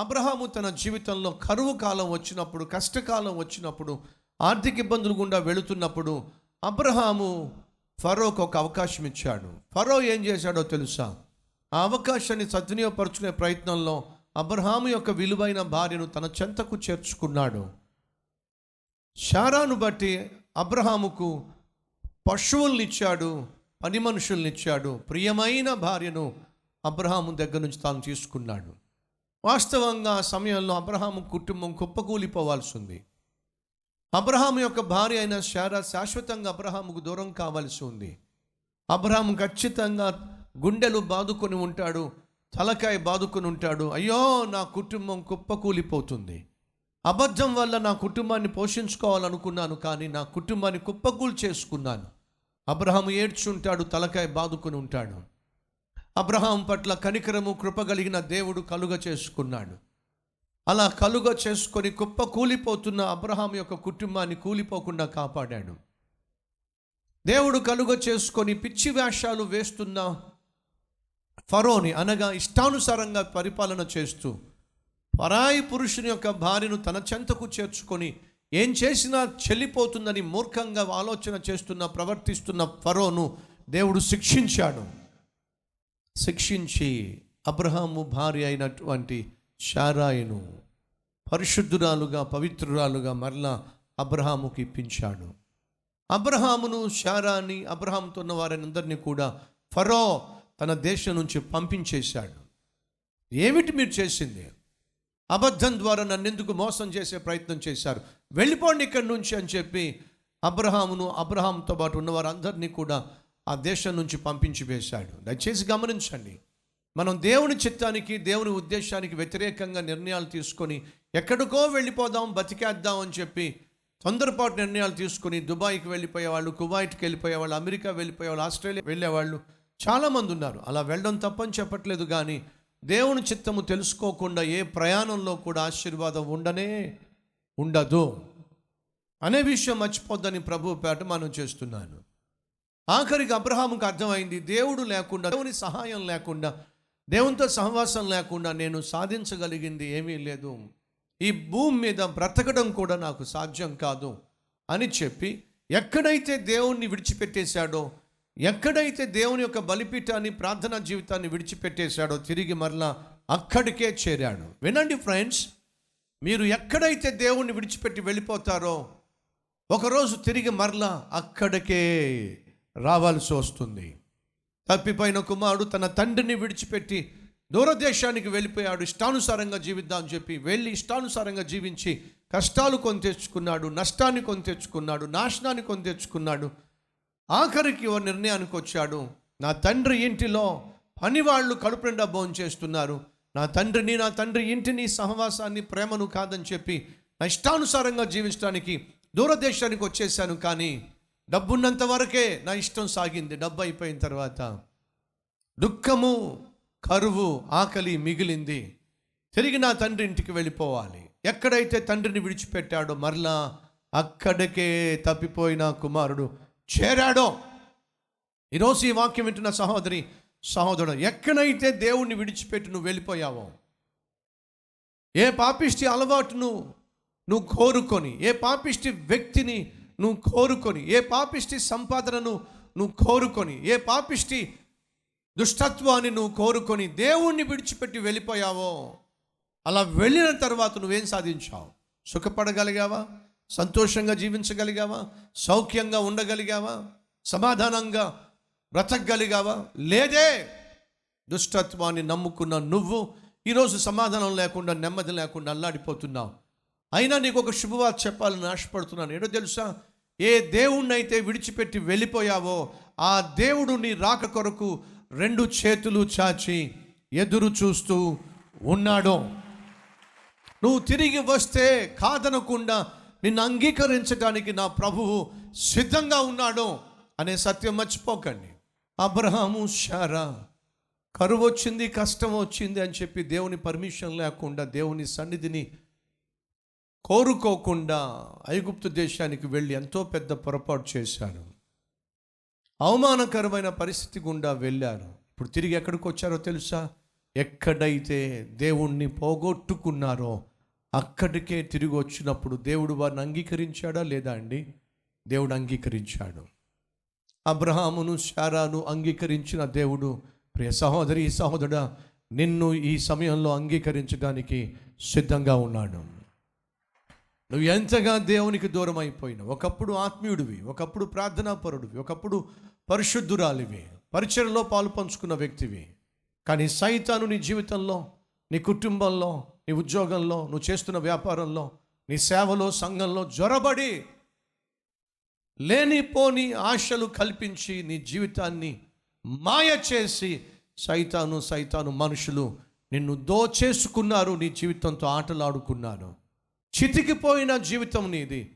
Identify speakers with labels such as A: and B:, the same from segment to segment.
A: అబ్రహాము తన జీవితంలో కరువు కాలం వచ్చినప్పుడు కష్టకాలం వచ్చినప్పుడు ఆర్థిక ఇబ్బందులు గుండా వెళుతున్నప్పుడు అబ్రహాము ఫరోకు ఒక అవకాశం ఇచ్చాడు. ఫరో ఏం చేశాడో తెలుసా? ఆ అవకాశాన్ని సద్వినియోగపరుచుకునే ప్రయత్నంలో అబ్రహాము యొక్క విలువైన భార్యను తన చెంతకు చేర్చుకున్నాడు. శారాను బట్టి అబ్రహాముకు పశువుల్ని ఇచ్చాడు పని మనుషుల్ని ఇచ్చాడు ప్రియమైన భార్యను అబ్రహాము దగ్గర నుంచి తాను తీసుకున్నాడు. వాస్తవంగా ఆ సమయంలో అబ్రహాం కుటుంబం కుప్పకూలిపోవాల్సి ఉంది అబ్రహాం యొక్క భార్య అయిన శారా శాశ్వతంగా అబ్రహాముకు దూరం కావాల్సి ఉంది అబ్రహాం ఖచ్చితంగా గుండెలు బాదుకొని ఉంటాడు తలకాయ బాదుకొని ఉంటాడు. అయ్యో నా కుటుంబం కుప్పకూలిపోతుంది. అబద్ధం వల్ల నా కుటుంబాన్ని పోషించుకోవాలనుకున్నాను కానీ నా కుటుంబాన్ని కుప్పకూలు చేసుకున్నాను అబ్రహాం ఏడ్చుంటాడు తలకాయ బాదుకొని ఉంటాడు. అబ్రహాం పట్ల కనికరము కృప కలిగిన దేవుడు కలుగ చేసుకున్నాడు. అలా కలుగ చేసుకొని కుప్ప కూలిపోతున్న అబ్రహాం యొక్క కుటుంబాన్ని కూలిపోకుండా కాపాడాడు. దేవుడు కలుగ చేసుకొని పిచ్చి వేషాలు వేస్తున్న ఫరోని అనగా ఇష్టానుసారంగా పరిపాలన చేస్తూ పరాయి పురుషుని యొక్క భార్యను తన చెంతకు చేర్చుకొని ఏం చేసినా చెల్లిపోతుందని మూర్ఖంగా ఆలోచన చేస్తున్న ప్రవర్తిస్తున్న ఫరోను దేవుడు శిక్షించాడు. శిక్షించి అబ్రహాము భార్య అయినటువంటి షారాయిను పరిశుద్ధురాలుగా పవిత్రురాలుగా మరలా అబ్రహాముకి ఇప్పించాడు. అబ్రహామును షారాని అబ్రహాంతో ఉన్న వారిని అందరినీ కూడా ఫరో తన దేశం నుంచి పంపించేశాడు. ఏమిటి మీరు చేసింది? అబద్ధం ద్వారా నన్ను ఎందుకు మోసం చేసే ప్రయత్నం చేశారు? వెళ్ళిపోండి ఇక్కడి నుంచి అని చెప్పి అబ్రహామును అబ్రహాంతో పాటు ఉన్న వారందరినీ కూడా ఆ దేశం నుంచి పంపించి వేశాడు. దయచేసి గమనించండి. మనం దేవుని చిత్తానికి దేవుని ఉద్దేశానికి వ్యతిరేకంగా నిర్ణయాలు తీసుకొని ఎక్కడికో వెళ్ళిపోదాం బతికేద్దాం అని చెప్పి తొందరపాటు నిర్ణయాలు తీసుకుని దుబాయ్కి వెళ్ళిపోయేవాళ్ళు కువైట్కి వెళ్ళిపోయేవాళ్ళు అమెరికా వెళ్ళిపోయేవాళ్ళు ఆస్ట్రేలియా వెళ్ళేవాళ్ళు చాలామంది ఉన్నారు. అలా వెళ్ళడం తప్పని చెప్పట్లేదు కానీ దేవుని చిత్తము తెలుసుకోకుండా ఏ ప్రయాణంలో కూడా ఆశీర్వాదం ఉండనే ఉండదు. అనే విషయం మర్చిపోద్దని ప్రభు పేట మనం చేస్తున్నాను. ఆఖరికి అబ్రహాముకు అర్థమైంది దేవుడు లేకుండా దేవుని సహాయం లేకుండా దేవునితో సహవాసం లేకుండా నేను సాధించగలిగింది ఏమీ లేదు. ఈ భూమి మీద బ్రతకడం కూడా నాకు సాధ్యం కాదు అని చెప్పి ఎక్కడైతే దేవుణ్ణి విడిచిపెట్టేశాడో ఎక్కడైతే దేవుని యొక్క బలిపీఠాన్ని ప్రార్థనా జీవితాన్ని విడిచిపెట్టేశాడో తిరిగి మరలా అక్కడికే చేరాడు. వినండి ఫ్రెండ్స్ మీరు ఎక్కడైతే దేవుణ్ణి విడిచిపెట్టి వెళ్ళిపోతారో ఒకరోజు తిరిగి మరలా అక్కడికే రావాల్సి వస్తుంది. తప్పిపోయిన కుమారుడు తన తండ్రిని విడిచిపెట్టి దూరదేశానికి వెళ్ళిపోయాడు. ఇష్టానుసారంగా జీవిద్దాం చెప్పి వెళ్ళి ఇష్టానుసారంగా జీవించి కష్టాలు కొని తెచ్చుకున్నాడు నష్టాన్ని కొని తెచ్చుకున్నాడు నాశనాన్ని కొని తెచ్చుకున్నాడు ఆఖరికి ఓ నిర్ణయానికి వచ్చాడు. నా తండ్రి ఇంటిలో పనివాళ్ళు కడుపు నిండా భోజనం చేస్తున్నారు. నా తండ్రిని నా తండ్రి ఇంటిని సహవాసాన్ని ప్రేమను కాదని చెప్పి నా ఇష్టానుసారంగా జీవించడానికి దూరదేశానికి వచ్చేసాను. కానీ డబ్బున్నంత వరకే నా ఇష్టం సాగింది. డబ్బు అయిపోయిన తర్వాత దుఃఖము కరువు ఆకలి మిగిలింది. తిరిగి నా తండ్రి ఇంటికి వెళ్ళిపోవాలి. ఎక్కడైతే తండ్రిని విడిచిపెట్టాడో మరలా అక్కడికే తప్పిపోయిన కుమారుడు చేరాడో. ఈరోజు ఈ వాక్యం వింటున్న సహోదరి సహోదరుడు ఎక్కడైతే దేవుణ్ణి విడిచిపెట్టి నువ్వు వెళ్ళిపోయావో ఏ పాపిష్టి అలవాటును నువ్వు కోరుకొని ఏ పాపిష్టి వ్యక్తిని నువ్వు కోరుకొని ఏ పాపిష్టి సంపాదనను నువ్వు కోరుకొని ఏ పాపిష్టి దుష్టత్వాన్ని నువ్వు కోరుకొని దేవుణ్ణి విడిచిపెట్టి వెళ్ళిపోయావో అలా వెళ్ళిన తర్వాత నువ్వేం సాధించావు? సుఖపడగలిగావా? సంతోషంగా జీవించగలిగావా? సౌఖ్యంగా ఉండగలిగావా? సమాధానంగా బ్రతకగలిగావా? లేదే! దుష్టత్వాన్ని నమ్ముకున్న నువ్వు ఈరోజు సమాధానం లేకుండా నెమ్మది లేకుండా అల్లాడిపోతున్నావు. అయినా నీకు ఒక శుభవార్త చెప్పాలని ఆశపడుతున్నాను. ఏడో తెలుసా? ఏ దేవుణ్ణైతే విడిచిపెట్టి వెళ్ళిపోయావో ఆ దేవుడు నీ రాక కొరకు రెండు చేతులు చాచి ఎదురు చూస్తూ ఉన్నాడు. నువ్వు తిరిగి వస్తే కాదనకుండా నిన్ను అంగీకరించడానికి నా ప్రభువు సిద్ధంగా ఉన్నాడు అనే సత్యం మర్చిపోకండి. అబ్రహాము శారా కరువు వచ్చింది కష్టం వచ్చింది అని చెప్పి దేవుని పర్మిషన్ లేకుండా దేవుని సన్నిధిని కోరుకోకుండా ఐగుప్తు దేశానికి వెళ్ళి ఎంతో పెద్ద పొరపాటు చేశారు అవమానకరమైన పరిస్థితి గుండా వెళ్ళారు ఇప్పుడు తిరిగి ఎక్కడికి వచ్చారో తెలుసా? ఎక్కడైతే దేవుణ్ణి పోగొట్టుకున్నారో అక్కడికే తిరిగి వచ్చినప్పుడు దేవుడు వారిని అంగీకరించాడా లేదా అండి? దేవుడు అంగీకరించాడు. అబ్రహామును శారాను అంగీకరించిన దేవుడు ప్రియ సహోదరి సహోదరుడా నిన్ను ఈ సమయంలో అంగీకరించడానికి సిద్ధంగా ఉన్నాడు నువ్వు ఎంతగా దేవునికి దూరం అయిపోయినావు? ఒకప్పుడు ఆత్మీయుడివి ఒకప్పుడు ప్రార్థనాపరుడివి ఒకప్పుడు పరిశుద్ధురాలివి పరిచయలో పాలు పంచుకున్న వ్యక్తివి. కానీ సైతాను నీ జీవితంలో నీ కుటుంబంలో నీ ఉద్యోగంలో నువ్వు చేస్తున్న వ్యాపారంలో నీ సేవలో సంఘంలో జ్వరబడి లేనిపోని ఆశలు కల్పించి నీ జీవితాన్ని మాయ చేసి సైతాను సైతాను మనుషులు నిన్ను దోచేసుకున్నారు నీ జీవితంతో ఆటలాడుకున్నారు. చితికిపోయిన జీవితం నీది.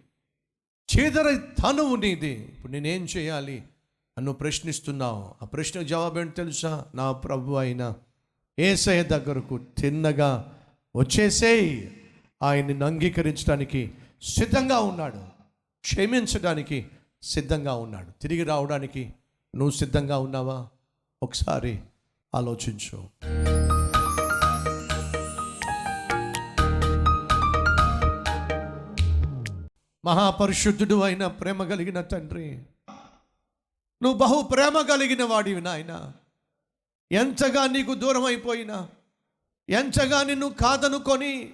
A: చీదర తనువు నీది. ఇప్పుడు నేనేం చేయాలి? అన్ను ప్రశ్నిస్తున్నావు. ఆ ప్రశ్నకు జవాబు ఏంటి తెలుసా? నా ప్రభు అయిన ఏసయ దగ్గరకు తిన్నగా వచ్చేసేయ్. ఆయన్ని అంగీకరించడానికి సిద్ధంగా ఉన్నాడు. క్షమించడానికి సిద్ధంగా ఉన్నాడు. తిరిగి రావడానికి నువ్వు సిద్ధంగా ఉన్నావా? ఒకసారి ఆలోచించు. మహాపరిశుద్ధుడు అయిన ప్రేమ కలిగిన తండ్రి. నువ్వు బహు ప్రేమ కలిగిన వాడివి నాయన. ఎంతగా నీకు దూరం అయిపోయినా ఎంతగా నిన్ను కాదనుకొని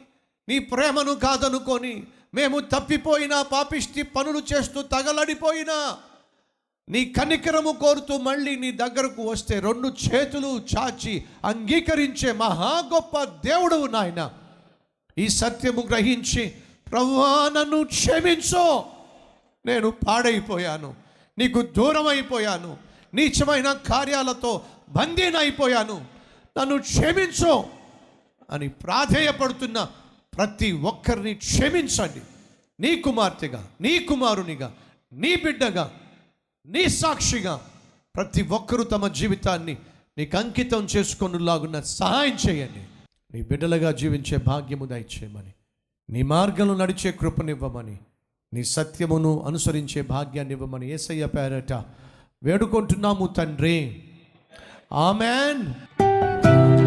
A: నీ ప్రేమను కాదనుకొని మేము తప్పిపోయినా పాపిష్టి పనులు చేస్తూ తగలడిపోయినా నీ కనికరము కోరుతూ మళ్ళీ నీ దగ్గరకు వస్తే రెండు చేతులు చాచి అంగీకరించే మహా గొప్ప దేవుడవు నాయన. ఈ సత్యము గ్రహించి ప్రభువా నన్ను క్షమించు. నేను పాడైపోయాను. నీకు దూరం అయిపోయాను నీచమైన కార్యాలతో బందీనైపోయాను నన్ను క్షమించు అని ప్రాధేయపడుతున్న ప్రతి ఒక్కరిని క్షమించండి. నీ కుమార్తెగా నీ కుమారునిగా నీ బిడ్డగా నీ సాక్షిగా ప్రతి ఒక్కరూ తమ జీవితాన్ని నీకు అంకితం చేసుకొనులాగున్న సహాయం చేయండి. నీ బిడ్డలుగా జీవించే భాగ్యము దయచేయమని. నీ మార్గంలో నడిచే కృపనివ్వమని నీ సత్యమును అనుసరించే భాగ్యాన్ని ఇవ్వమని ఏసయ్య పేరట వేడుకుంటున్నాము తండ్రి. ఆమెన్.